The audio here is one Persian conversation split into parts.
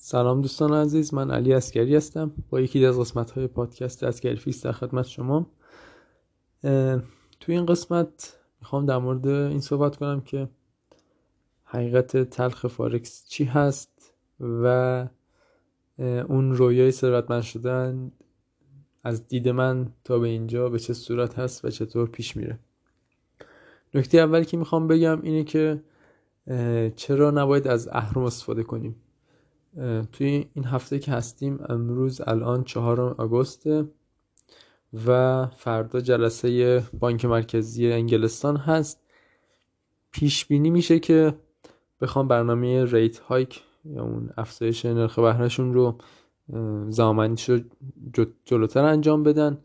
سلام دوستان عزیز من علی عسکری هستم. با یکی از قسمت های پادکست عسکری FX در خدمت شما. توی این قسمت می‌خوام در مورد این صحبت کنم که حقیقت تلخ فارکس چی هست و اون رویای ثروتمند شدن از دید من تا به اینجا به چه صورت هست و چطور پیش میره. نکته اولی که می‌خوام بگم اینه که چرا نباید از اهرم استفاده کنیم؟ توی این هفته که هستیم امروز الان چهارم آگوست و فردا جلسه بانک مرکزی انگلستان هست. پیش بینی میشه که بخوام برنامه rate hike یا اون افزایش نرخ بهرهشون رو زمانیش رو جلوتر انجام بدن.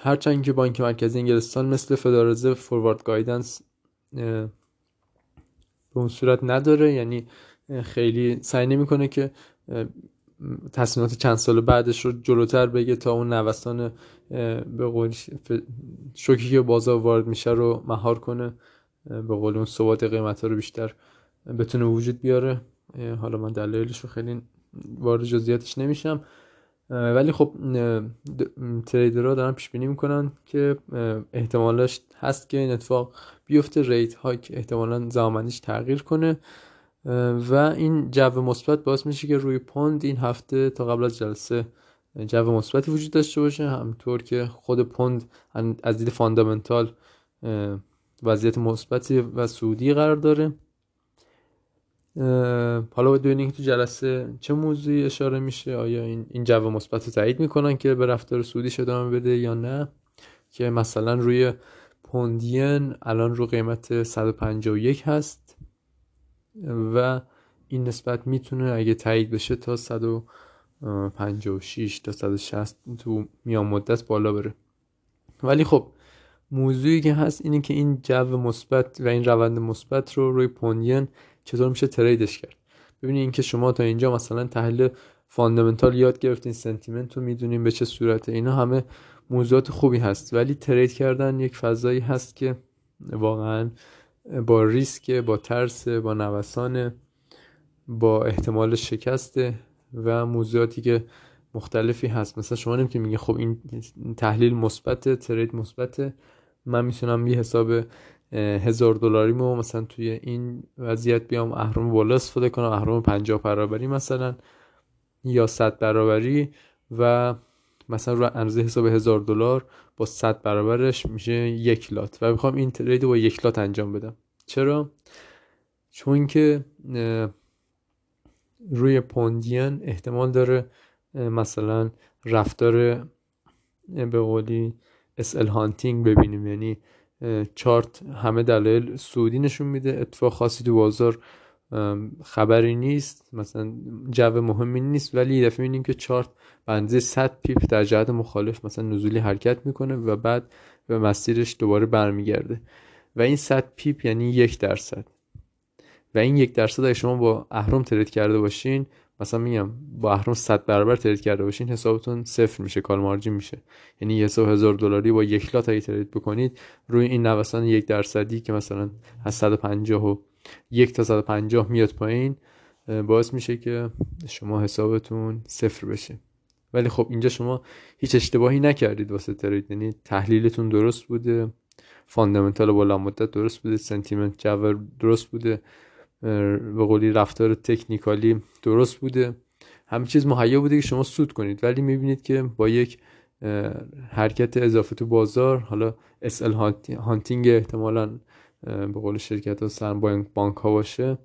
هرچند که بانک مرکزی انگلستان مثل فدارزه forward guidance به اون صورت نداره. یعنی خیلی سعی نمی‌کنه که تصمیمات چند سال بعدش رو جلوتر بگه تا اون نوسان به قول شوکی که بازار وارد میشه رو مهار کنه به قول اون ثبات قیمت ها رو بیشتر بتونه وجود بیاره. حالا من دلایلش رو خیلی وارد جزئیاتش نمیشم. ولی خب تریدرها دارن پیش بینی می‌کنن که احتمالش هست که این اتفاق بیفته. rate ها که احتمالا زمانش تغییر کنه. و این جو مثبت باعث میشه که روی پوند این هفته تا قبل از جلسه جو مثبتی وجود داشته باشه همینطور که خود پوند از دید fundamental وضعیت مثبتی و صعودی قرار داره. حالا باید ببینیم تو جلسه چه موضوعی اشاره میشه آیا این این جو مثبت رو تایید می‌کنن که به رفتار صعودی ادامه بده یا نه؟ که مثلا روی پوند ین الان رو قیمت 151 هست. و این نسبت می‌تونه اگه تایید بشه تا 156 تا 160 تو میان مدت بالا بره. ولی خب موضوعی که هست اینه که این جو مثبت و این روند مثبت رو روی پوند ین چطور میشه trade ش کرد. ببینید اینکه شما تا اینجا مثلا تحلیل fundamental یاد گرفتین sentiment رو می‌دونین به چه صورته اینا همه موضوعات خوبی هست. ولی ترید کردن یک فضایی هست که واقعا با ریسک با ترس با نوسان با احتمال شکسته و موضوعاتی که مختلفی هست. مثلا شما نمی‌تونید میگه خب این تحلیل مثبت ترید مثبت من می‌تونم یه حساب هزار دلاری مو مثلا توی این وضعیت بیام اهرم بالا استفاده کنم اهرم 50 برابری مثلا یا 100 برابری و مثلا رو اندازه حساب هزار دلار با 100 برابرش میشه یک لات. و می‌خوام این ترید با یک لات انجام بدم. چرا؟ چون که روی پوندین احتمال داره مثلا رفتار به قولی ال هانتینگ ببینیم. یعنی چارت همه دلایل سعودی نشون میده. اتفاق خاصی تو بازار خبری نیست. مثلا جو مهمی نیست ولی یه دفعه می‌بینیم که چارت بنزه 100 pip در جهت مخالف مثلا نزولی حرکت می‌کنه و بعد به مسیرش دوباره برمیگرده. و این 100 pip یعنی یک درصد. و این یک درصد اگه شما با اهرم trade کرده باشین مثلا میگم با اهرم 100 برابر trade کرده باشین حسابتون صفر میشه call margin میشه. یعنی یه هزار دلاری با یک lot اگه trade بکنید روی این نوسان یک درصدی که مثلا از 150 و یک تا 150 میاد پایین باعث میشه که شما حسابتون صفر بشه. ولی خب اینجا شما هیچ اشتباهی نکردید واسه trade. یعنی تحلیلتون درست بوده fundamental بلند مدت درست بوده sentiment جو درست بوده به قولی رفتار technical ی درست بوده. همه چیز مهیا بوده که شما سود کنید. ولی می‌بینید که با یک حرکت اضافه تو بازار حالا ال هانتینگ احتمالا به قول شرکت ها سر بانک ها باشه.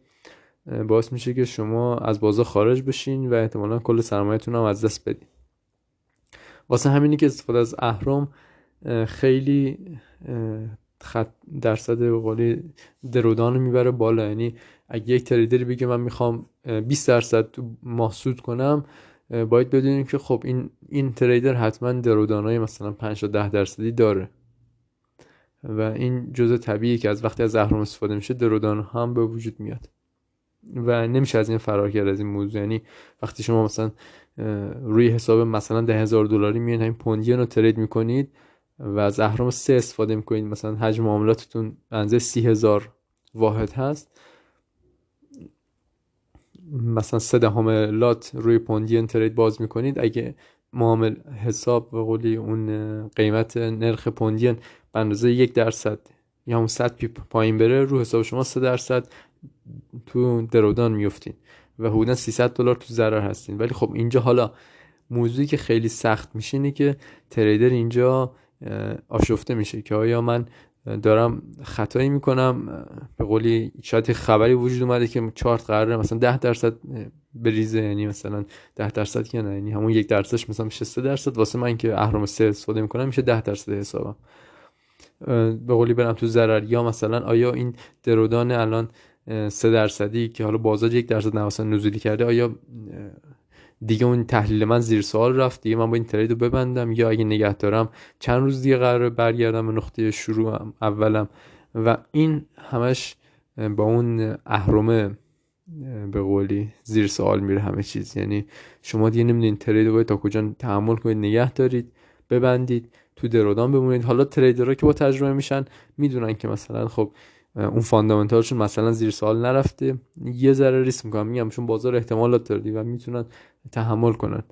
باعث میشه که شما از بازار خارج بشین و احتمالا کل سرمایهتون هم از دست بدین. واسه همینی که استفاده از اهرام خیلی خط درصد قولی درودان می‌بره بالا. یعنی اگه یک تریدری بگه من می‌خوام 20 درصد محسود کنم باید بدونیم که خب این این تریدر حتما درودان های مثلا 5 تا 10 درصدی داره. و این جزء طبیعی که از وقتی از اهرم استفاده میشه درودان هم به وجود میاد. و نمیشه از این فرار کرد از این موضوع. یعنی وقتی شما مثلا روی حساب مثلا ده هزار دلاری میان همین پوندین رو ترید می‌کنید و از اهرام سه استفاده می‌کنید. مثلا حجم معاملاتتون اندازه سی هزار واحد هست. مثلا سه دهم لات روی پوندین ترید باز می‌کنید. اگه معامل حساب به قولی اون قیمت نرخ پوندین به اندازه یک درصد یا اون صد پیپ پایین بره رو حساب شما سه درصد تو درودان میفتین و حدودا 300 دلار تو ضرر هستین. ولی خب اینجا حالا موضوعی که خیلی سخت میشه اینه که تریدر اینجا آشفته میشه که آیا من دارم خطایی می‌کنم؟ به قولی شاید خبری وجود اومده که چارت قراره مثلا ده درصد بریزه یعنی مثلا ده درصد که نه یعنی همون یک درصدش مثلا میشه سه درصد. واسه من که اهرام سه استفاده می‌کنم میشه ده درصد حسابم. به قولی برم تو ضرر. یا مثلا آیا این درودان الان سه درصدی که حالا بازار یک درصد نوسان نزولی کرده آیا دیگه اون تحلیل من زیر سوال رفت دیگه؟ من با این ترید رو ببندم؟ یا اگه نگه دارم چند روز دیگه قرار برگردم به نقطه شروع اولم. و این همش با اون اهرمه به قولی زیر سوال میره همه چیز. یعنی شما دیگه نمی‌دونید ترید رو تا کجا تحمل کنید نگه دارید ببندید. تو درودان بمونید. حالا تریدرها که با تجربه میشن می‌دونن که مثلا خب اون فاندامنتالشون مثلا زیر سوال نرفته. یه ذره ریسک می‌کنم. میگم چون بازار احتمالات داره و می‌تونن تحمل کنن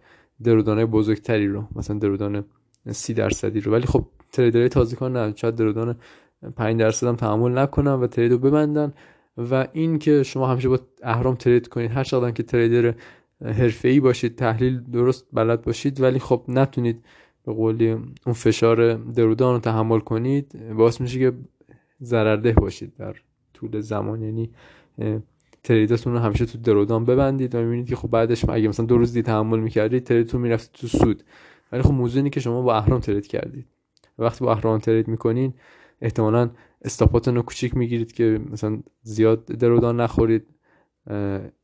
درودانه بزرگتری رو مثلا درودان سی درصدی رو. ولی خب تریدرهای تازه کن نه. شاید درودان 5 درصد هم تحمل نکنن و ترید رو ببندن. و این که شما همیشه با اهرام ترید کنید. هر چقدر که تریدر حرفه‌ای باشید تحلیل درست بلد باشید ولی خب نتونید به قولی اون فشار درودان رو تحمل کنید باعث میشه که ضررده باشید در طول زمان. یعنی تریدتون رو همیشه تو درودان ببندید و می‌بینید که خب بعدش اگه مثلا دو روز دی تحمل می‌کردید تریدتون می‌رفت تو سود. ولی خب موضوع اینه که شما با اهرام ترید کردید. وقتی با اهرام ترید می‌کنید احتمالا استاپاتون رو کوچیک می‌گیرید که مثلا زیاد درودان نخورید.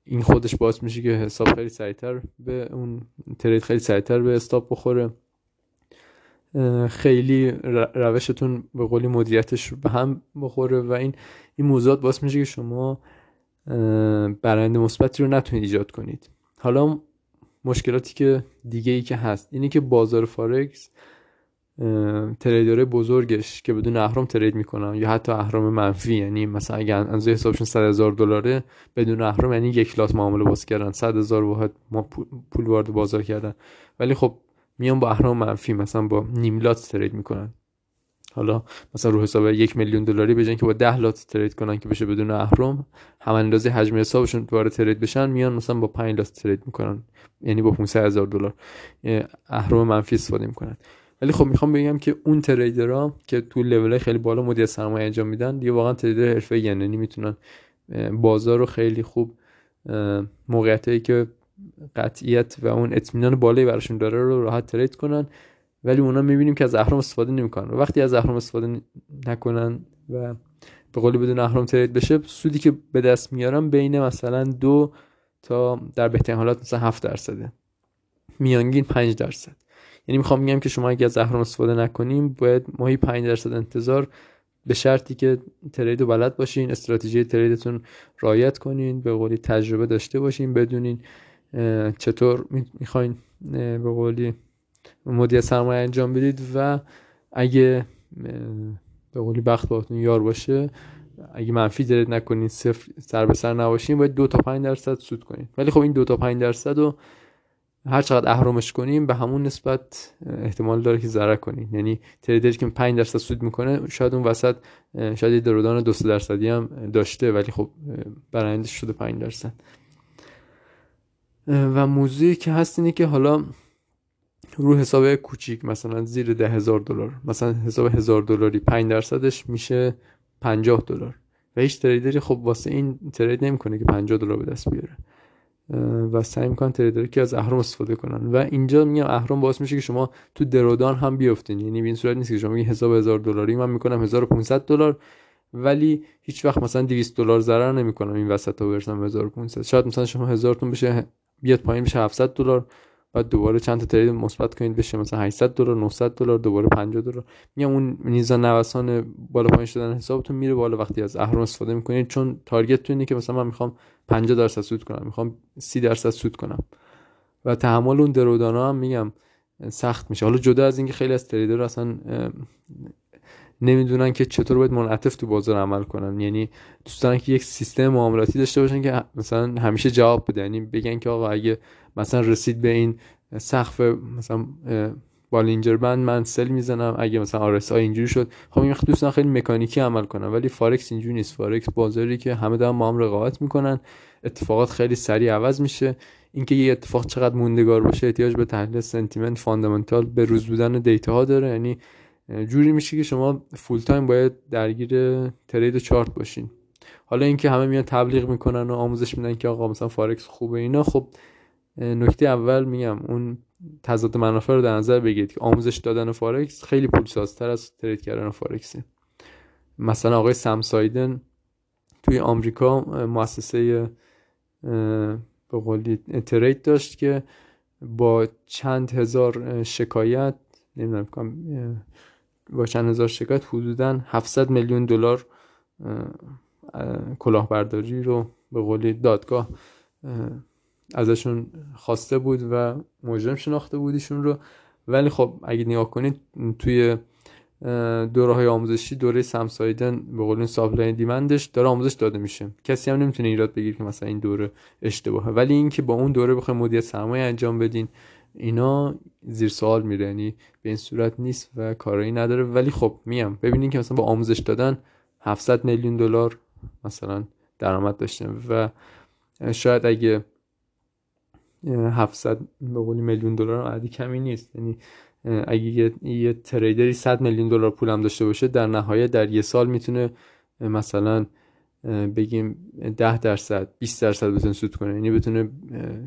این خودش باعث میشه که حساب خیلی سریعتر به اون ترید خیلی سریعتر به استاپ بخوره. خیلی روشتون به قولی مدیریتش به هم بخوره و این این موضوعات باعث میشه که شما برنده مثبتی رو نتونید ایجاد کنید. حالا مشکلاتی که دیگه ای که هست اینه که بازار فارکس تریدر بزرگش که بدون اهرام ترید می‌کنن یا حتی اهرام منفی یعنی مثلا اگه انزوی حسابشون 100 هزار دلاره بدون اهرام یعنی یک لات معامله باز کردن. 100 هزار واحد پول وارد بازار کردن. ولی خب میان با اهرام منفی مثلا با نیم لات ترید می‌کنن. حالا مثلا رو حساب یک میلیون دلاری بجن که با ده لات ترید کنن که بشه بدون اهرام هم اندازه حجم حسابشون وارد ترید بشن میان مثلا با 5 لات ترید می‌کنن. یعنی با 500 هزار دلار. اهرام منفی استفاده می‌کنن. ولی خب می‌خوام بگم که اون تریدرها که تو لول خیلی بالا مدیر سرمایه انجام میدن دیگه واقعا تریدر حرفه یعنی می‌تونن بازار رو خیلی خوب موقعیتی که قطعیت و اون اطمینان بالایی براشون داره رو راحت ترید کنن. ولی اونا می‌بینیم که از اهرام استفاده نمی‌کنن. و وقتی از اهرام استفاده نکنن و به قولی بدون اهرام ترید بشه سودی که به دست میارن بین مثلا دو تا در بهترین حالات مثلا 7 درصده میانگین 5 درصد. یعنی می‌خوام میگم که شما اگه از اهرام استفاده نکنیم باید ماهی 5 درصد انتظار به شرطی که ترید و بلد باشین استراتژی تریدتون رایت کنین به قولی تجربه داشته باشین بدونین چطور می‌خواین به قولی مدیر سرمایه انجام بدید و اگه به قولی بخت باهاتون یار باشه اگه منفی دارید نکنید صفر سر به سر نباشین باید دو تا پنج درصد سود کنید ولی خب این دو تا پنج درصد رو هر چقدر اهرامش کنیم به همون نسبت احتمال داره که ضرر کنید یعنی تریدری که 5 درصد سود می‌کنه شاید اون وسط شاید درودان دو درصدی هم داشته ولی خب برندش شده 5 درصد. و موضوعی که هست اینه که حالا رو حساب کوچیک مثلا زیر ده هزار دلار مثلا حساب هزار دلاری 5 درصدش میشه 50 دلار. و هیچ تریدری خب واسه این ترید نمی‌کنه که 50 دلار به دست بیاره. و سعی می‌کنن تریدری که از اهرام استفاده کنن. و اینجا میگم اهرام باعث میشه که شما تو درودان هم بیافتین یعنی به این صورت نیست که شما میگین حساب هزار دلاری من می‌کنم 1500 دلار ولی هیچ وقت مثلا 200 دلار ضرر نمی‌کنم این وسط تا برسم 1500 شاید مثلا شما هزارتون بشه بیاد پایین بشه 700 دلار بعد دوباره چند تا ترید مثبت کنید بشه مثلا 800 دلار 900 دلار دوباره 50 دلار. میگم اون میزان نوسان بالا پایین شدن حسابتون میره بالا. وقتی از اهرم استفاده می‌کنید چون تارگت اینه که مثلا من می‌خوام 50 درصد سود کنم می‌خوام 30 درصد سود کنم. و تحمل اون درودانا هم میگم سخت میشه. حالا جدا از اینکه خیلی از تریدر اصلا نمی‌دونن که چطور باید منعطف تو بازار عمل کنن. یعنی دوست دارن که یک سیستم معاملاتی داشته باشن که مثلا همیشه جواب بده. یعنی بگن که آقا اگه مثلا رسید به این سقف مثلا Bollinger Band من sell می‌زنم. اگه مثلا آر اینجوری شد خب این دوستان خیلی مکانیکی عمل کنن. ولی فارکس اینجوری نیست. فارکس بازاری که همه دارن با هم رقابت می‌کنن. اتفاقات خیلی سریع عوض میشه. اینکه یه اتفاق چقدر موندگار باشه احتیاج به تحلیل sentiment fundamental به روز بودن data ها داره. یعنی جوری میشه که شما full time باید درگیر trade chart باشین. حالا اینکه همه میان تبلیغ می‌کنن و آموزش میدن که آقا مثلا فارکس خوبه اینا خب نکته اول میگم اون تضاد منافع رو در نظر بگیرید که آموزش دادن فارکس خیلی پولسازتر از trade کردن فارکسه مثلا آقای Sam Seiden توی آمریکا مؤسسه به قولی trade داشت که با چند هزار شکایت نمی‌دونم با چند هزار شکایت حدودا 700 میلیون دلار کلاهبرداری رو به قولی دادگاه ازشون خواسته بود و مجرم شناخته بودیشون رو. ولی خب اگه نگاه کنید توی دوره های آموزشی دوره سمسایدن به قول ساپلای دیمندش داره آموزش داده میشه. کسی هم نمی‌تونه ایراد بگیر که مثلا این دوره اشتباهه. ولی اینکه با اون دوره بخوای مدیریت سرمایه انجام بدین اینا زیر سوال میره یعنی به این صورت نیست و کارایی نداره. ولی خب میام. ببینین که مثلا با آموزش دادن 700 میلیون دلار مثلا درآمد داشته و شاید اگه 700 به قولی میلیون دلار عدی کمی نیست. یعنی اگه یه, یه تریدری 100 میلیون دلار پولم داشته باشه در نهایت در یه سال می‌تونه مثلا بگیم 10 درصد 20 درصد بتونه سود کنه. یعنی بتونه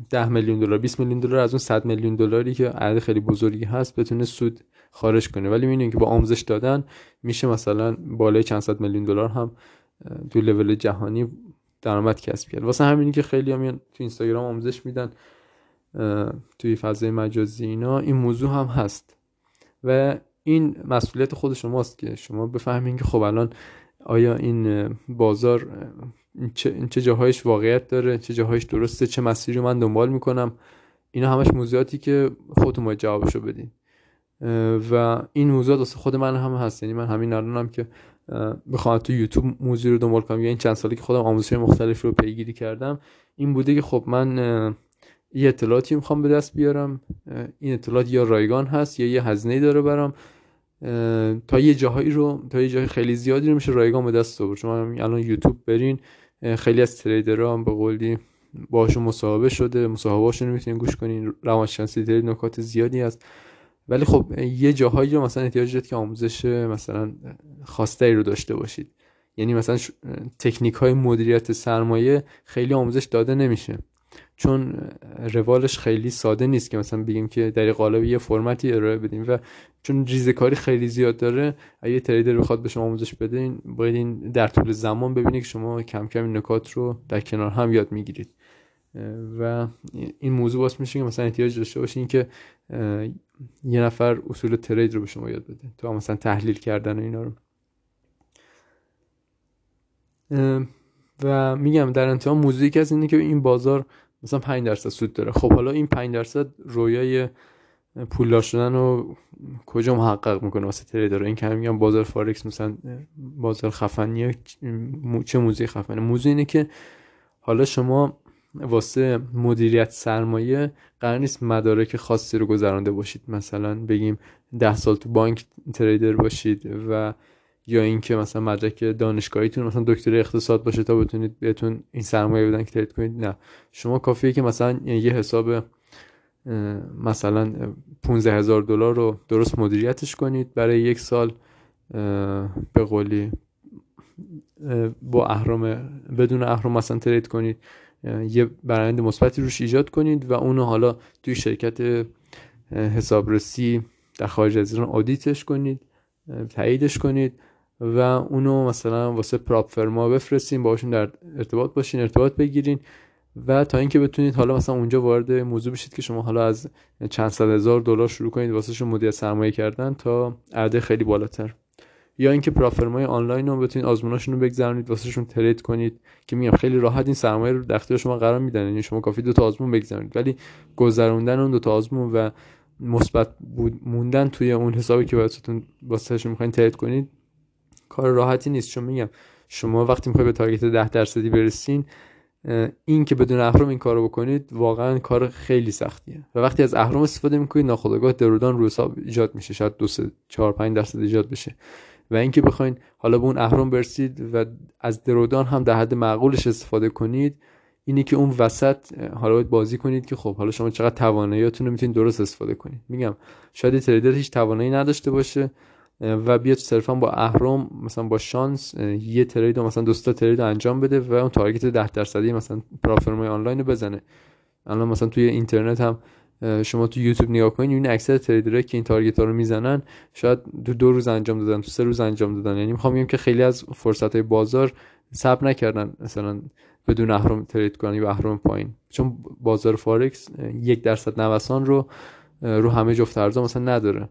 10 میلیون دلار 20 میلیون دلار از اون 100 میلیون دلاری که عدد خیلی بزرگی هست بتونه سود خارج کنه. ولی می‌بینیم که با آموزش دادن میشه مثلا بالای چند صد میلیون دلار هم تو لول جهانی درآمد کسب کرد. واسه همینی که خیلی هم تو اینستاگرام آموزش میدن توی فضای مجازی اینا این موضوع هم هست. و این مسئولیت خود شماست که شما بفهمین که خب الان آیا این بازار چه, چه جاهایش واقعیت داره؟ چه جاهایش درسته؟ چه مسیری رو من دنبال می‌کنم؟ اینا همش موضوعاتی که خودتون باید جوابشو بدین. و این موضوعات واسه خود من هم هست. یعنی من همین الانم که بخوام تو یوتیوب موضوع رو دنبال کنم. یا این چند سالی که خودم آموزش مختلف رو پیگیری کردم. این بوده که خب من یه اطلاعاتی می‌خوام به دست بیارم. این اطلاعات یا رایگان هست یا یه هزینه داره برام. تا یه جاهایی رو تا یه جاهای خیلی زیادی رو میشه رایگان به دست آورد. شما الان یوتیوب برین خیلی از تریدرها هم به قولی باشون مصاحبه شده مصاحبهاشون رو می‌تونین گوش کنین. روانشناسی ترید نکات زیادی هست. ولی خب یه جاهایی رو مثلا احتیاج دارید که آموزش مثلا خواسته رو داشته باشید. یعنی مثلا تکنیک های مدیریت سرمایه خیلی آموزش داده نمیشه. چون روالش خیلی ساده نیست که مثلا بگیم که در قالب یه فرمتی ارائه بدیم و چون ریزکاری خیلی زیاد داره اگه تریدر بخواد به شما آموزش بده باید این در طول زمان ببینید که شما کم کم این نکات رو در کنار هم یاد می‌گیرید. و این موضوع باعث میشه که مثلا احتیاج داشته باشین که یه نفر اصول ترید رو به شما یاد بده تو مثلا تحلیل کردن و اینا رو. و میگم در انتها موضوعی که از اینه که این بازار مثلا 5 درصد سود داره. خب حالا این 5 درصد رویای پولدار شدن رو کجا محقق می‌کنه؟ واسه تریدر این که میگم بازار فارکس مثلا بازار خفنیه. چه موضوعی خفنه؟ موضوع اینه که حالا شما واسه مدیریت سرمایه قرار نیست مدارک خاصی رو گذرانده باشید. مثلا بگیم ده سال تو بانک تریدر باشید و یا اینکه مثلا مدرک دانشگاهیتون مثلا دکتر اقتصاد باشه تا بتونید بهتون این سرمایه بدن که ترید کنید نه. شما کافیه که مثلا یه حساب مثلا 15 هزار دلار رو درست مدیریتش کنید برای یک سال به قولی با اهرام بدون اهرام مثلا ترید کنید. یه برنده مثبتی روش ایجاد کنید و اونو حالا توی شرکت حسابرسی در خارج از ایران آدیتش کنید تاییدش کنید. و اونو مثلا واسه پراپ فرما بفرستین باشون در ارتباط باشین ارتباط بگیرین و تا اینکه بتونید حالا مثلا اونجا وارد موضوع بشید که شما حالا از چند صد هزار دلار شروع کنید واسه مدیر سرمایه کردن تا عرضه خیلی بالاتر. یا اینکه پرافرمای آنلاین رو بتونید آزموناشون رو بگذرونید واسه شون ترید کنید که میگم خیلی راحت این سرمایه رو در شما قرار میدن. یعنی شما کافی دو تا آزمون بگذرونید. ولی گذروندن اون دو تا آزمون و مثبت بود موندن توی اون حسابی که واسهتون واسهشون می‌خواین ترید کنید کار راحتی نیست. چون میگم شما وقتی می‌خوای به تارگت 10 درصدی برسین این که بدون اهرم این کارو بکنید واقعا کار خیلی سختیه. و وقتی از اهرم استفاده می‌کنید ناخودآگاه درودان رو حساب ایجاد میشه. شاید دو سه چهار پنج درصد ایجاد بشه. و اینکه بخواین حالا به اون اهرم برسید و از درودان هم در حد معقولش استفاده کنید اینی که اون وسط حالا باید بازی کنید که خب حالا شما چقدر تواناییاتون رو می‌تونید درست استفاده کنید. میگم شاید تریدر هیچ توانایی نداشته باشه. و بیاد صرفا با اهرم مثلا با شانس یه ترید و مثلا دوستا ترید انجام بده و اون تارگت 10 درصدی مثلا پلتفرم آنلاین رو بزنه. الان مثلا توی اینترنت هم شما تو یوتیوب نگاه کنید این اکثر تریدرها که این تارگت ها رو می‌زنن شاید تو دو روز انجام دادن تو سه روز انجام دادن. یعنی می‌خوام بگم که خیلی از فرصت های بازار صبر نکردن مثلا بدون اهرم trade کنن یا اهرم پایین. چون بازار فارکس یک درصد نوسان رو رو همه جفت ارزا مثلا نداره.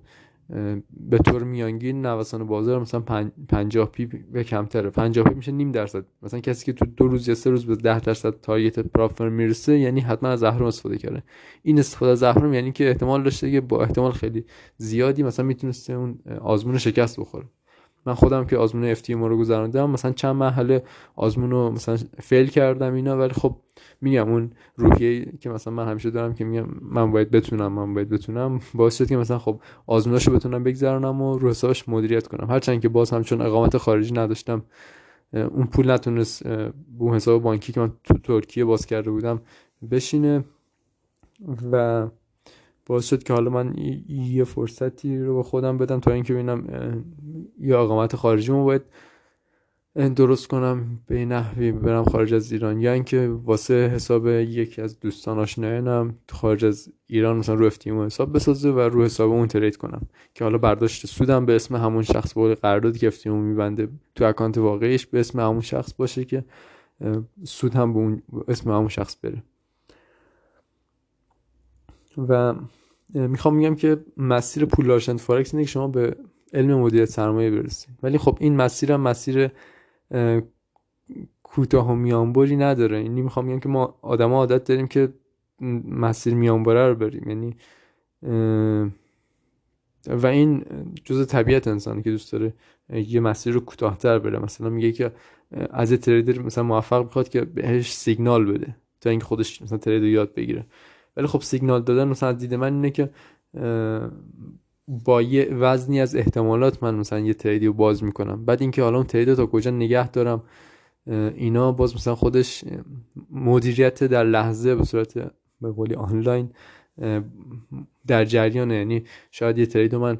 به طور میانگین نوسان بازار مثلا 50 pip کمتره. 50 pip میشه نیم درصد. مثلا کسی که تو دو روز یا سه روز به 10 درصد target prop firm می‌رسه یعنی حتما از اهرم استفاده کرده. این استفاده از اهرم یعنی که احتمال داشته که با احتمال خیلی زیادی مثلا می‌تونسته اون آزمون شکست بخوره. من خودم که آزمون اف ما رو گذروندم مثلا چند مرحله آزمون رو مثلا فیل کردم اینا ولی خب میگم اون روحیه که مثلا من همیشه دارم که میگم من باید بتونم من باید بتونم باعث شد که مثلا خب آزموناشو بتونم بگذرونم و رو حسابش مدیریت کنم. هرچند که باز همچون اقامت خارجی نداشتم اون پول نتونست بو حساب بانکی که من تو ترکیه باز کرده بودم بشینه و باعث شد که حالا من یه فرصتی رو به خودم بدم تا اینکه ببینم یه اقامت خارجی ما باید درست کنم به نحوی برم خارج از ایران. یا اینکه واسه حساب یکی از دوستان آشنایانم خارج از ایران مثلا رو افتیمو حساب بسازه و رو حساب اون ترید کنم. که حالا برداشت سودم به اسم همون شخص به قراردادی که افتیمو میبنده تو اکانت واقعیش به اسم همون شخص باشه که سود هم به اسم همون شخص بره. و می‌خوام میگم که مسیر پول فارکس اینه که شما به علم مدیریت سرمایه برسید. ولی خب این مسیر هم مسیر کوتاه و میانبری نداره. یعنی می‌خوام میگم که ما آدما عادت داریم که مسیر میانبره رو بریم. یعنی و این جز طبیعت انسانی که دوست داره یه مسیر رو کوتاهتر بره. مثلا میگه که از تریدر مثلا موفق می‌خواد که بهش سیگنال بده تا اینکه خودش مثلا ترید یاد بگیره. ولی خب سیگنال دادن مثلا از دید من اینه که با یه وزنی از احتمالات من مثلا یه تریدی رو باز می‌کنم. بعد اینکه حالا اون ترید تا کجا نگه دارم اینا باز مثلا خودش مدیریت در لحظه به صورت به قولی آنلاین در جریانه. یعنی شاید یه ترید من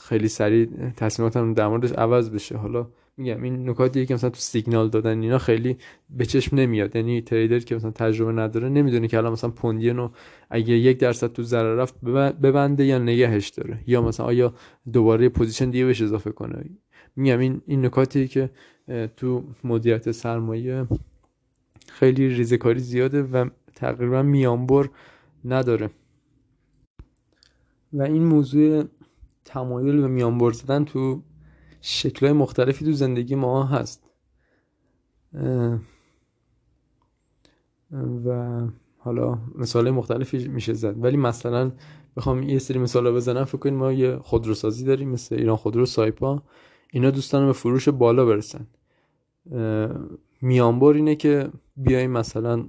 خیلی سریع تصمیماتم در موردش عوض بشه. حالا میگم این نکاتی که مثلا تو سیگنال دادن اینا خیلی به چشم نمیاد. یعنی trader که مثلا تجربه نداره نمی‌دونه که الان مثلا پوندینو اگه یک درصد تو ضرر رفت ببنده یا نگهش داره. یا مثلا آیا دوباره position دیگه بهش اضافه کنه. میگم این این نکاتی که تو مدیریت سرمایه خیلی ریزکاری زیاده و تقریبا میانبر نداره. و این موضوع تمایل به میانبر زدن تو شکلهای مختلفی تو زندگی ما هست. و حالا مثال مختلفی میشه زد. ولی مثلا بخوام یه سری مثال بزنم. فکر کنید ما یه خودروسازی داریم مثل ایران خودرو سایپا. اینا دوستان به فروش بالا برسن. میانبار اینه که بیایم مثلا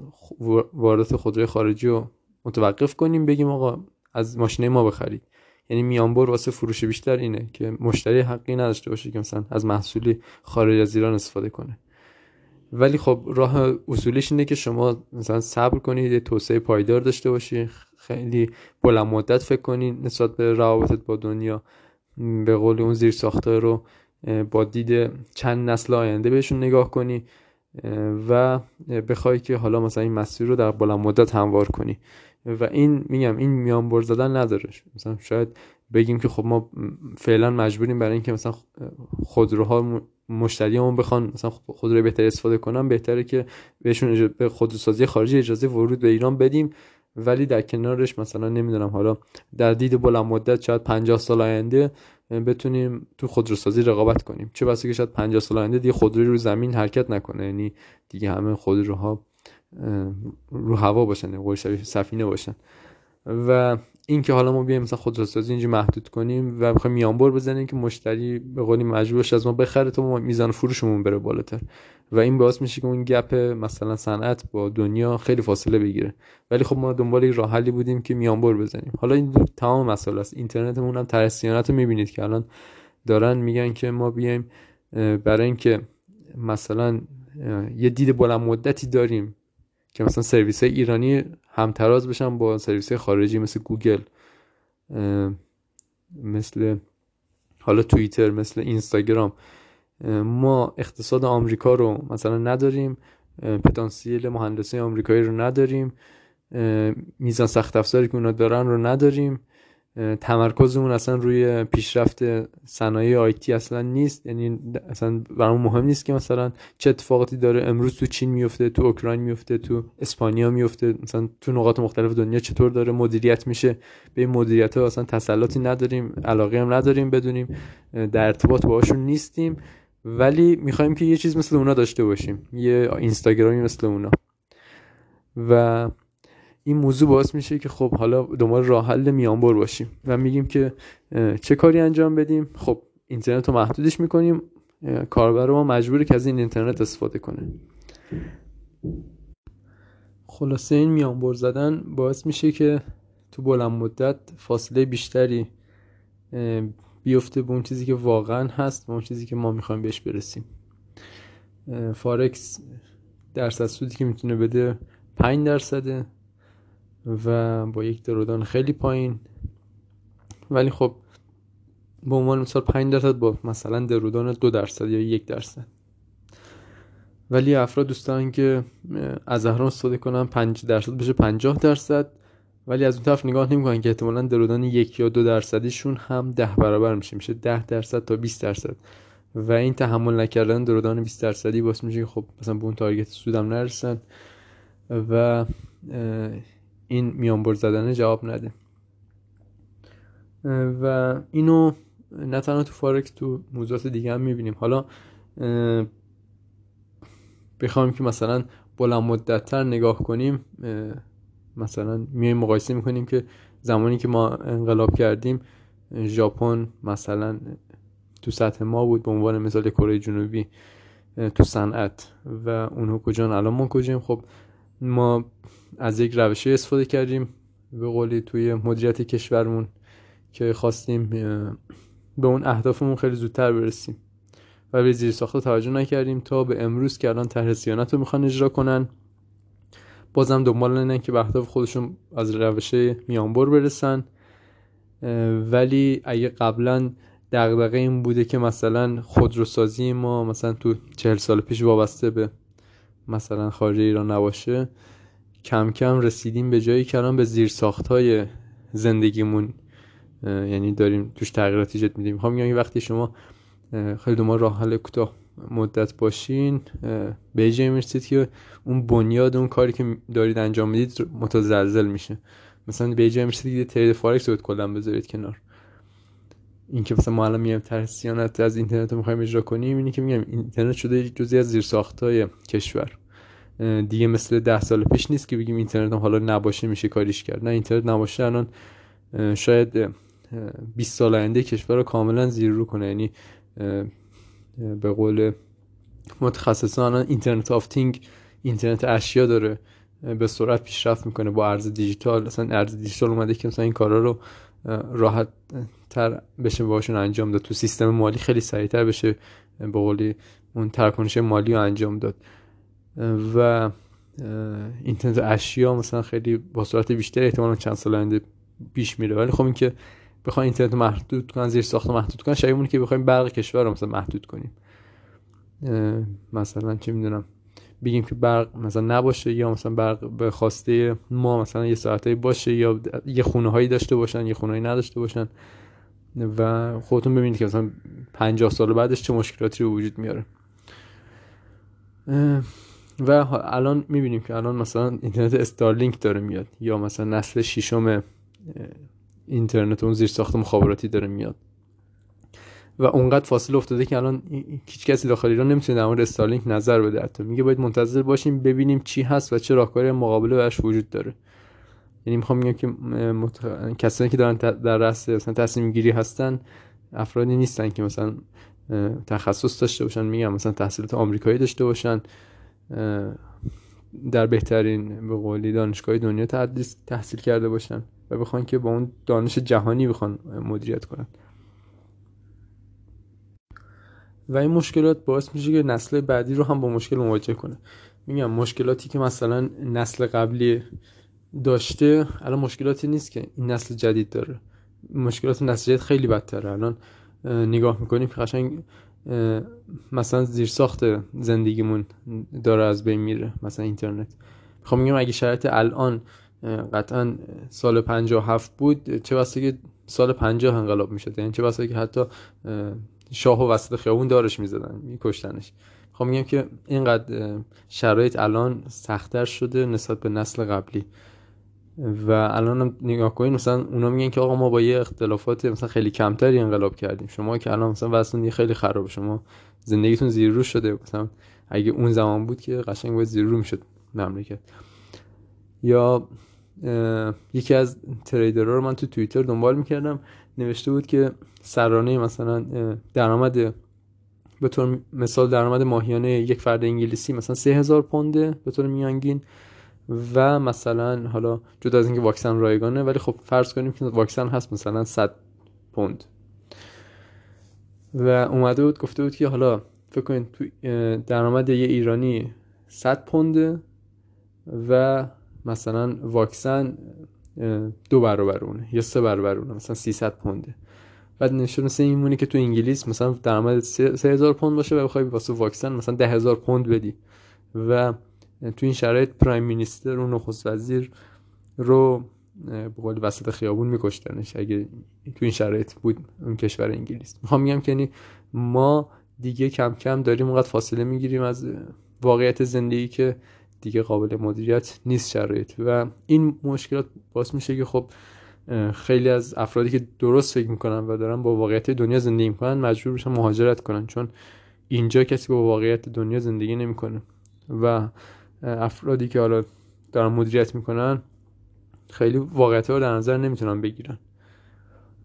واردات خودروی خارجی رو متوقف کنیم. بگیم آقا از ماشینه ما بخرید. یعنی میانبر واسه فروش بیشتر اینه که مشتری حقی نداشته باشه که مثلا از محصولی خارج از ایران استفاده کنه. ولی خب راه اصولیش اینه که شما مثلا صبر کنید توسعه پایدار داشته باشی خیلی بلند مدت فکر کنید نسبت به روابطت با دنیا. به قول اون زیر ساخته رو با دید چند نسل آینده بهشون نگاه کنی و بخوای که حالا مثلا این مسیر رو در بلند مدت هموار کنی. و این میگم این میانبر زدن نداره. مثلا شاید بگیم که خب ما فعلا مجبوریم برای اینکه مثلا خودروها مشتریامون بخوان مثلا خودرو بهتر استفاده کنن بهتره که بهشون به خودروسازی خارجی اجازه ورود به ایران بدیم. ولی در کنارش مثلا نمی‌دونم حالا در دید بلند مدت شاید 50 سال آینده بتونیم تو خودروسازی رقابت کنیم. چه بسا که شاید 50 سال آینده دیگه خودروی رو زمین حرکت نکنه. یعنی دیگه همه خودروها رو هوا باشن قول سفینه باشن. و این که حالا ما بیایم مثلا خودروسازی اینجا محدود کنیم و بخوایم میانبر بزنیم که مشتری به قولی مجبورش از ما بخره تا ما میزان فروشمون بره بالاتر. و این باعث میشه که اون گپ مثلا صنعت با دنیا خیلی فاصله بگیره. ولی خب ما دنبال راه حلی بودیم که میانبر بزنیم. حالا این تمام مسئله است. اینترنتمون هم ترسیانت رو می‌بینید که الان دارن میگن که ما بیایم برای اینکه مثلا یه دید بلند مدتی داریم که مثلا سرویس ایرانی همتراز بشن با سرویس خارجی مثل گوگل مثل حالا توییتر مثل اینستاگرام. ما اقتصاد آمریکا رو مثلا نداریم پتانسیل مهندسی آمریکایی رو نداریم میزان سخت افزاری که اونا دارن رو نداریم. تمرکزمون اصلا روی پیشرفت صنایع آیتی اصلا نیست. یعنی اصلا برامون مهم نیست که مثلا چه اتفاقاتی داره امروز تو چین میفته تو اوکراین میفته تو اسپانیا میفته. مثلا تو نقاط مختلف دنیا چطور داره مدیریت میشه. به این مدیریت ها اصلا تسلطی نداریم علاقه هم نداریم بدونیم در ارتباط باهاشون نیستیم. ولی می‌خوایم که یه چیز مثل اونا داشته باشیم. یه اینستاگرامی مثل اونا. و این موضوع باعث میشه که خب حالا دنبال راه حل میانبر باشیم و میگیم که چه کاری انجام بدیم؟ خب اینترنت رو محدودش می‌کنیم. کاربر ما مجبوره که از این اینترنت استفاده کنه. خلاصه این میانبر زدن باعث میشه که تو بلند مدت فاصله بیشتری بیفته به اون چیزی که واقعا هست به اون چیزی که ما می‌خوایم بهش برسیم. فارکس درصد سودی که می‌تونه بده 5 درصده. و با یک درودان خیلی پایین. ولی خب به عنوان مثال 5 درصد با مثلا درودان دو درصد یا یک درصد. ولی افراد دوست دارن که از زهران استفاده کنن 5 درصد بشه 50 درصد. ولی از اون طرف نگاه نمی‌کنن که احتمالا درودان یک یا دو درصدیشون هم ده برابر میشه. میشه ده درصد تا 20 درصد. و این تحمل نکردن درودان 20 درصدی باعث میشه که خب مثلا به اون تارگت سودم نرسن. و این میانبر زدن جواب نده. و اینو نه تنها تو فارکس تو موضوعات دیگه هم می‌بینیم. حالا بخوایم که مثلا بلند مدتتر نگاه کنیم مثلا میایم مقایسه می‌کنیم که زمانی که ما انقلاب کردیم ژاپن مثلا تو سطح ما بود به عنوان مثال کره جنوبی تو صنعت. و اونها کجا الان ما کجاییم؟ خب ما از یک روشی استفاده کردیم به قولی توی مدیریت کشورمون که خواستیم به اون اهدافمون خیلی زودتر برسیم. و به زیر ساخته توجه نکردیم تا به امروز که الان طرح سیانت رو می‌خوان اجرا کنن. بازم دنبال اینن که به اهداف خودشون از روش میانبر برسن. ولی اگه قبلا دغدغه این بوده که مثلا خودروسازی ما مثلا تو چهل سال پیش وابسته به مثلا خارج ایران نباشه کم کم رسیدیم به جایی که الان به زیر ساخت های زندگیمون یعنی داریم توش تغییرات ایجاد میدیم. می‌خوام میگم وقتی شما خیلی دو راه حل کوتاه مدت باشین به جایی می‌رسید که اون بنیاد اون کاری که دارید انجام می‌دید متزلزل میشه. مثلا به جایی می‌رسید که trade فارکس رو کلا بذارید کنار. این که مثلا ما الان میایم طرح صیانت از اینترنت رو می‌خوایم اجرا کنیم اینی که میگم اینترنت شده جزی از زیرساخت های کشور دیگه مثل ده سال پیش نیست که بگیم اینترنت حالا نباشه میشه کاریش کرد. نه اینترنت نباشه الان شاید 20 سال آینده کشور رو کاملا زیر رو کنه. یعنی به قول متخصصان Internet of Things اینترنت اشیا داره به سرعت پیشرفت می‌کنه با ارز دیجیتال. مثلا ارز دیجیتال اومده که مثلا این کارا رو راحت تر بشه باشون انجام داد. تو سیستم مالی خیلی سریعتر بشه به قولی اون ترکنش مالی رو انجام داد. و اینترنت اشیا مثلا خیلی با سرعت بیشتر احتمالا چند سال آینده پیش میره. ولی خب اینکه بخوایم اینترنت محدود کنن زیر ساخت محدود کنن شاید که بخوایم برق کشور رو مثلا محدود کنیم. مثلا چه می‌دونم. بگیم که برق مثلا نباشه یا مثلا برق به خواسته ما مثلا یه ساعته باشه یا یه خونه هایی داشته باشن یه خونه هایی نداشته باشن و خودتون ببینید که مثلا 50 سال بعدش چه مشکلاتی رو وجود میاره. و الان می‌بینیم که الان مثلا اینترنت استارلینک داره میاد یا مثلا نسل ششم اینترنت اون زیر ساخت مخابراتی داره میاد. و اونقدر فاصله افتاده که الان هیچ کسی داخل ایران نمی‌تونه در مورد استارلینک نظر بده حتی. میگه باید منتظر باشیم ببینیم چی هست و چه راهکاری مقابله برش وجود داره. یعنی می‌خوام بگم که متخ... کسانی که دارن در رأس مثلا تصمیم گیری هستن افرادی نیستن که مثلا تخصص داشته باشن میگم مثلا تحصیلات آمریکایی داشته باشن در بهترین به قولی دانشگاه دنیا تحصیل کرده باشن و بخوان که با اون دانش جهانی بخوان مدیریت کنن. و این مشکلات باعث میشه که نسل بعدی رو هم با مشکل مواجه کنه. میگم مشکلاتی که مثلا نسل قبلی داشته الان مشکلاتی نیست که این نسل جدید داره. مشکلات نسل جدید خیلی بدتره. الان نگاه می‌کنیم که قشنگ مثلا زیر ساخت زندگیمون داره از بین میره مثلا اینترنت. می‌خوام میگم اگه شرایط الان قطعا سال 57 بود چه بسا که سال 50 انقلاب می‌شد. یعنی چه بسا که حتی شاه و وسط خیابون دارش می‌زدن میکشتنش. می‌خوام میگم که اینقدر شرایط الان سختتر شده نسبت به نسل قبلی. و الان نگاه کنید مثلا اونا میگن که آقا ما با یه اختلافات مثلا خیلی کمتری انقلاب کردیم. شما که الان مثلا وضعتون خیلی خرابه شما زندگیتون زیر رو شده. مثلا اگه اون زمان بود که قشنگ باید زیر رو می‌شد مملکت. یا یکی از تریدرها رو من تو توییتر دنبال می‌کردم. نوشته بود که سرانه مثلا درآمد به طور مثال درآمد ماهیانه یک فرد انگلیسی مثلا 3000 پونده به طور میانگین و مثلا حالا جدا از اینکه واکسن رایگانه ولی خب فرض کنیم که واکسن هست مثلا 100 پوند. و اومده بود گفته بود که حالا فکر کنید درآمد یه ایرانی 100 پونده و مثلا واکسن دو برابر اونه. یا سه برابر اونه. مثلا 300 پونده. بعد نشون سه میمونه که تو انگلیس مثلا درآمد 3000 پوند باشه و بخوای واسه واکسن مثلا 10000 پوند بدی. و تو این شرایط پرایم مینیستر و نخست وزیر رو به قول وسط خیابون میکشتنش. اگه تو این شرایط بود اون کشور انگلیس. می‌خوام میگم که یعنی ما دیگه کم کم داریم اونقدر فاصله می‌گیریم از واقعیت زندگی که دیگه قابل مدیریت نیست شرایط. و این مشکلات باعث میشه که خب خیلی از افرادی که درست فکر می‌کنن و دارن با واقعیت دنیا زندگی می‌کنن مجبور بشن مهاجرت کنن چون اینجا کسی با واقعیت دنیا زندگی نمی‌کنه. و افرادی که حالا دارن مدیریت می‌کنن خیلی واقعیت رو در نظر نمی‌تونن بگیرن.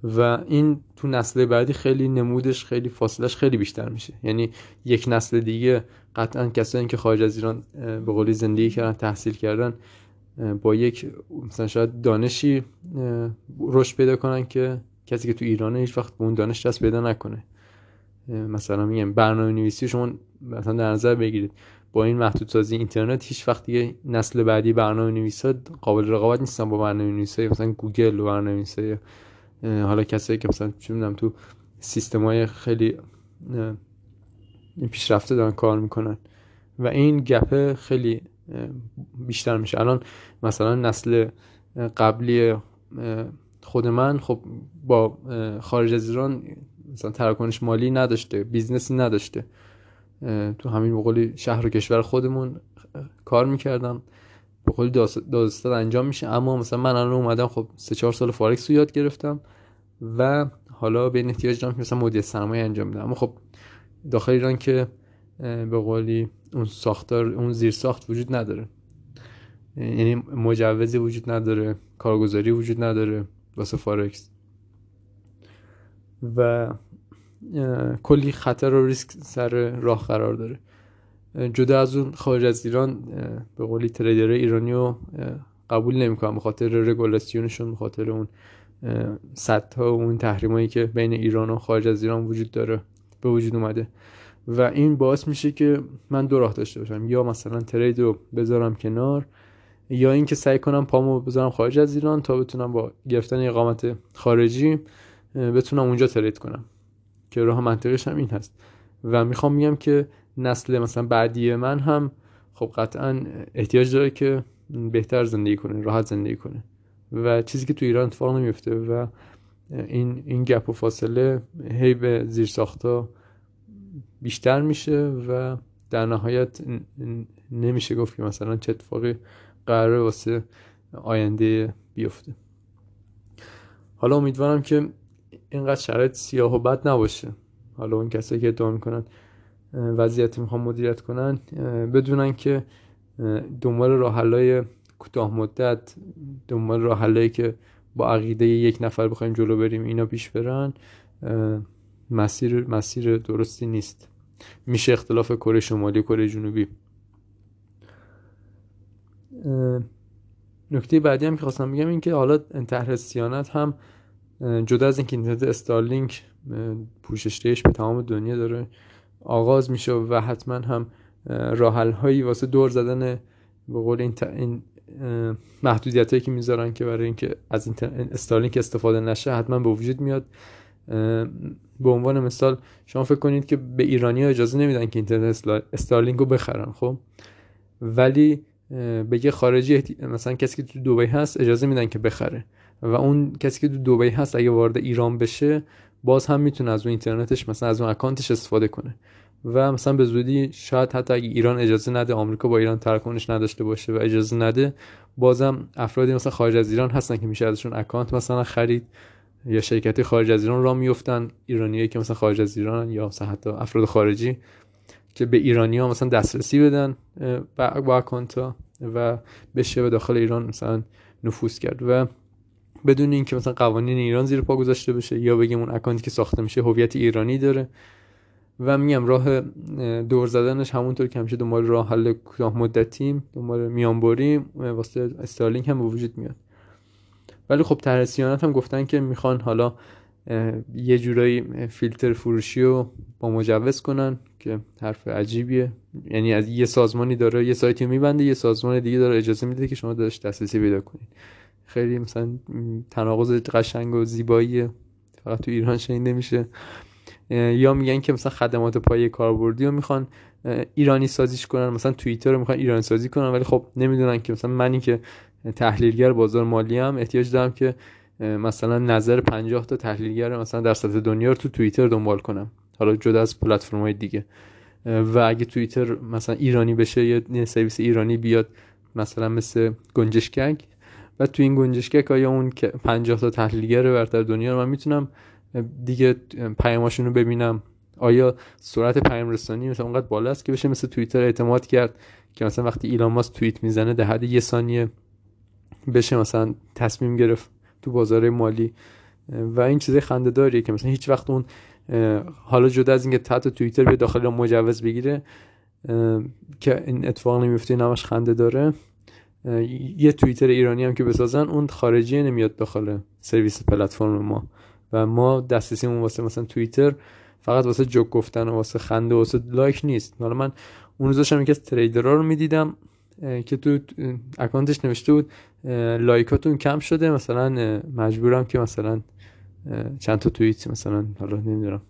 و این تو نسل بعدی خیلی نمودش خیلی فاصلش خیلی بیشتر میشه. یعنی یک نسل دیگه قطعا کسایی که خارج از ایران به قولی زندگی کردن تحصیل کردن با یک مثلا شاید دانشی رشد پیدا کنن که کسی که تو ایرانه هیچ وقت به اون دانش دست پیدا نکنه. مثلا میگم برنامه نویسی شما مثلا در نظر بگیرید. با این محدود سازی اینترنت هیچ وقت دیگه نسل بعدی برنامه نویسا قابل رقابت نیستن با برنامه نویسای مثلا گوگل و برنامه نویسای حالا کسایی که مثلا چه می‌دونم تو سیستم های خیلی پیشرفته دارن کار می‌کنن و این گپه خیلی بیشتر میشه. الان مثلا نسل قبلی خود من خب با خارج از ایران مثلا تراکنش مالی نداشته business ی نداشته. تو همین بقولی شهر و کشور خودمون کار می‌کردم. به قولی داد و ستد انجام میشه. اما مثلا من الان اومدم خب سه چهار سال فارکس رو یاد گرفتم و حالا به این احتیاج دارم که مثلا مدیر سرمایه انجام بدم اما خب داخل ایران که به قولی اون ساختار اون زیر ساخت وجود نداره. یعنی مجوزی وجود نداره کارگزاری وجود نداره واسه فارکس و کلی خطر و ریسک سر راه قرار داره. جدا از اون خارج از ایران به قولی تریدر ایرانی رو قبول نمی‌کنم. به خاطر رگولاسیونشون به خاطر اون ها و اون تحریمایی که بین ایران و خارج از ایران وجود داره به وجود اومده. و این باعث میشه که من دو راه داشته باشم. یا مثلا ترید رو بذارم کنار یا اینکه سعی کنم پامو بذارم خارج از ایران تا بتونم با گرفتن اقامت خارجی بتونم اونجا ترید کنم. که راه منطقیش هم این هست. و می‌خوام میگم که نسل مثلا بعدی من هم خب قطعا احتیاج داره که بهتر زندگی کنه راحت زندگی کنه. و چیزی که تو ایران اتفاق نمیفته و این این گپ و فاصله هی به زیر ساختا بیشتر میشه و در نهایت نمیشه گفت که مثلا چه اتفاقی قراره واسه آینده بیفته. حالا امیدوارم که اینقدر شرایط سیاه و بد نباشه. حالا اون کسایی که ادعا می‌کنن وضعیت می‌خوان مدیریت کنن بدونن که دنبال راه کوتاه مدت دنبال راه که با عقیده یک نفر بخوایم جلو بریم اینا پیش برن مسیر مسیر درستی نیست. میشه اختلاف کره شمالی کره جنوبی. نکته بعدی هم که خواستم بگم این که حالا طرح سیانت هم جدا از اینکه اینترنت استارلینک پوششش به تمام دنیا داره آغاز میشه و حتما هم راحل هایی واسه دور زدن به قول این, این محدودیت هایی که می‌ذارن که برای اینکه از استارلینک استفاده نشه حتما به وجود میاد. به عنوان مثال شما فکر کنید که به ایرانی ها اجازه نمیدن که اینترنت استارلینک رو بخرن خب؟ ولی به یه خارجی مثلا کسی که تو دبی هست اجازه میدن که بخره. و اون کسی که تو دبی هست اگه وارد ایران بشه باز هم می‌تونه از اون اینترنتش مثلا از اون اکانتش استفاده کنه. و مثلا به زودی شاید حتی اگه ایران اجازه نده آمریکا با ایران تراکنش نداشته باشه و اجازه نده بازم افرادی مثلا خارج از ایران هستن که میشه ازشون account مثلا خرید یا شرکتی خارج از ایران را میفتن ایرانیایی که مثلا خارج از ایران یا مثلا حتی افراد خارجی که به ایرانی ها مثلا دسترسی بدن با account ها و بشه به داخل ایران مثلا نفوذ کرد. و بدون اینکه مثلا قوانین ایران زیر پا گذاشته بشه یا بگیم اون account ی که ساخته میشه هویت ایرانی داره. و میگم راه دور زدنش همونطور که همیشه دنبال راه حل کوتاه مدتیم دنبال میانبری واسه استارلینک هم به وجود میاد. ولی خب ترسیانت هم گفتن که می‌خوان حالا یه جورایی فیلتر فروشی رو با مجوز کنن که حرف عجیبیه. یعنی از یه سازمانی داره یه سایتی میبنده یه سازمان دیگه داره اجازه میده که شما داشت دسترسی پیدا کنید. خیلی مثلا تناقض قشنگ و زیباییه فقط تو ایران شنیده میشه. یا میگن که مثلا خدمات پایه کاربردی رو می‌خوان ایرانی سازیش کنن مثلا توییتر رو می‌خوان ایرانی سازی کنن ولی خب نمی‌دونن که مثلا منی که تحلیلگر بازار مالی هم احتیاج دارم که مثلا نظر 50 تا تحلیلگر مثلا در سطح دنیا رو تو توییتر دنبال کنم. حالا جدا از های دیگه. و اگه توییتر مثلا ایرانی بشه یا سرویس ایرانی بیاد مثلا مثل گنجشکک و تو این گنجشکک آیا اون 50 تا تحلیلگر برتر دنیا رو من می‌تونم دیگه پیاماشون رو ببینم. آیا سرعت پیام رسانی مثلا اونقدر بالا است که بشه مثل توییتر اعتماد کرد که مثلا وقتی ایلان ماسک توییت می‌زنه در حد یه ثانیه بشه مثلا تصمیم گرفت تو بازار مالی؟ و این چیز خنده داریه که مثلا هیچ وقت اون حالا جدا از اینکه تحت توییتر به داخل مجوز بگیره که این اتفاق نمیفته نمش خنده داره. یه توییتر ایرانی هم که بسازن اون خارجی نمیاد داخل سرویس پلتفرم ما. و ما دسترسیمون واسه مثلا توییتر فقط واسه جوک گفتن و واسه خنده و واسه like نیست. حالا من اون روز داشتم یکی از trader ها رو می‌دیدم که تو account ش نوشته بود like اتون کم شده مثلا مجبورم که مثلا چند تا توییت مثلا حالا نمی‌دونم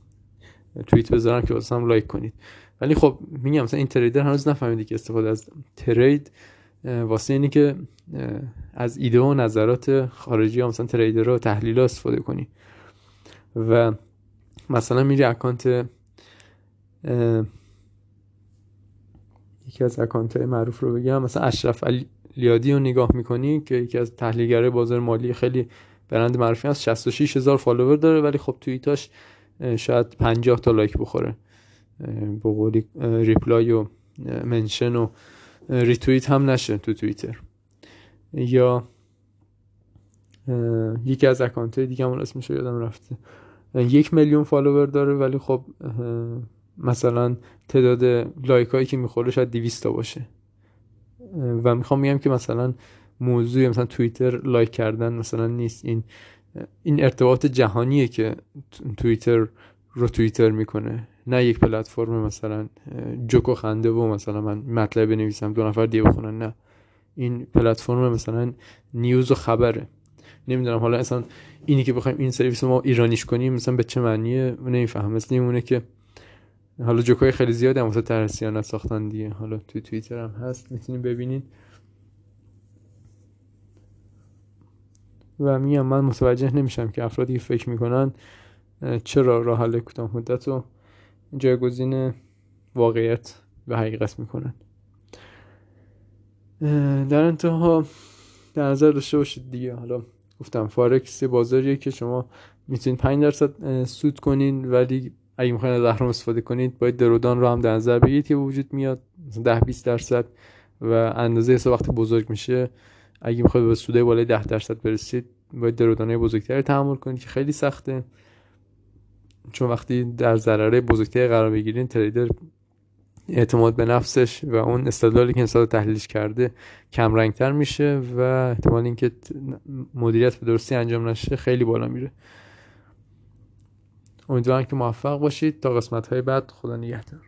توییت بذارم که واسه هم like کنید. ولی خب میگم مثلا این trader هنوز نفهمیده که استفاده از trade. واسه اینی که از ایده و نظرات خارجی ها مثلا trader رو تحلیل استفاده کنی. و مثلا میری account یکی از account معروف رو بگم مثلا اشرف لایدی رو نگاه می‌کنی که یکی از تحلیلگرای بازار مالی خیلی برند معروفی هست. 66 هزار follower داره ولی خب توییتاش شاید 50 تا like بخوره. به قولی reply و mention و ریتویت هم نشه تو توییتر. یا یکی از account دیگه همون اسمش یادم رفته. یک میلیون follower داره ولی خب مثلا تعداد like هایی که می‌خوره شاید 200 تا باشه. و می‌خوام بگم که مثلا موضوع مثلا توییتر لایک کردن مثلا نیست. این این ارتباط جهانیه که توییتر رو توییتر می‌کنه. نه یک پلتفرم مثلا جوک و خنده و مثلا من مطلب بنویسم دو نفر دیگه بخونن نه. این پلتفرم مثلا نیوز و خبره. نمی‌دونم حالا اصلا اینی که بخوایم این سرویس ما ایرانیش کنیم مثلا به چه معنیه؟ نمیفهم. مثل نمونه که حالا جوکای خیلی زیاده هم واسه ترسیانت ساختن دیگه. حالا توی توییتر هم هست می‌تونیم ببینین و میگم من متوجه نمیشم که افرادی که فکر می‌کنن چرا راه حل کوتاه مدت رو جایگزین واقعیت و حقیقت می‌کنن. در انتها در نظر داشته باشید دیگه. حالا گفتم فارکس بازاریه که شما می‌تونید 5 درصد سود کنین ولی اگه می‌خواین از اهرام استفاده کنید باید درودان رو هم در نظر بگیرید که وجود میاد. مثلا 10 20 درصد و اندازه حساب وقتی بزرگ میشه. اگه می‌خواید به سوده بالای 10 درصد برسید باید درودانه بزرگتری تحمل کنید که خیلی سخته. چون وقتی در ضرره بزرگتری قرار بگیرین تریدر اعتماد به نفسش و اون استدلالی که انسان تحلیلش کرده کم رنگتر میشه و احتمال اینکه مدیریت به درستی انجام نشه خیلی بالا میره. امیدوارم که موفق باشید. تا قسمت های بعد خدا نگهدار.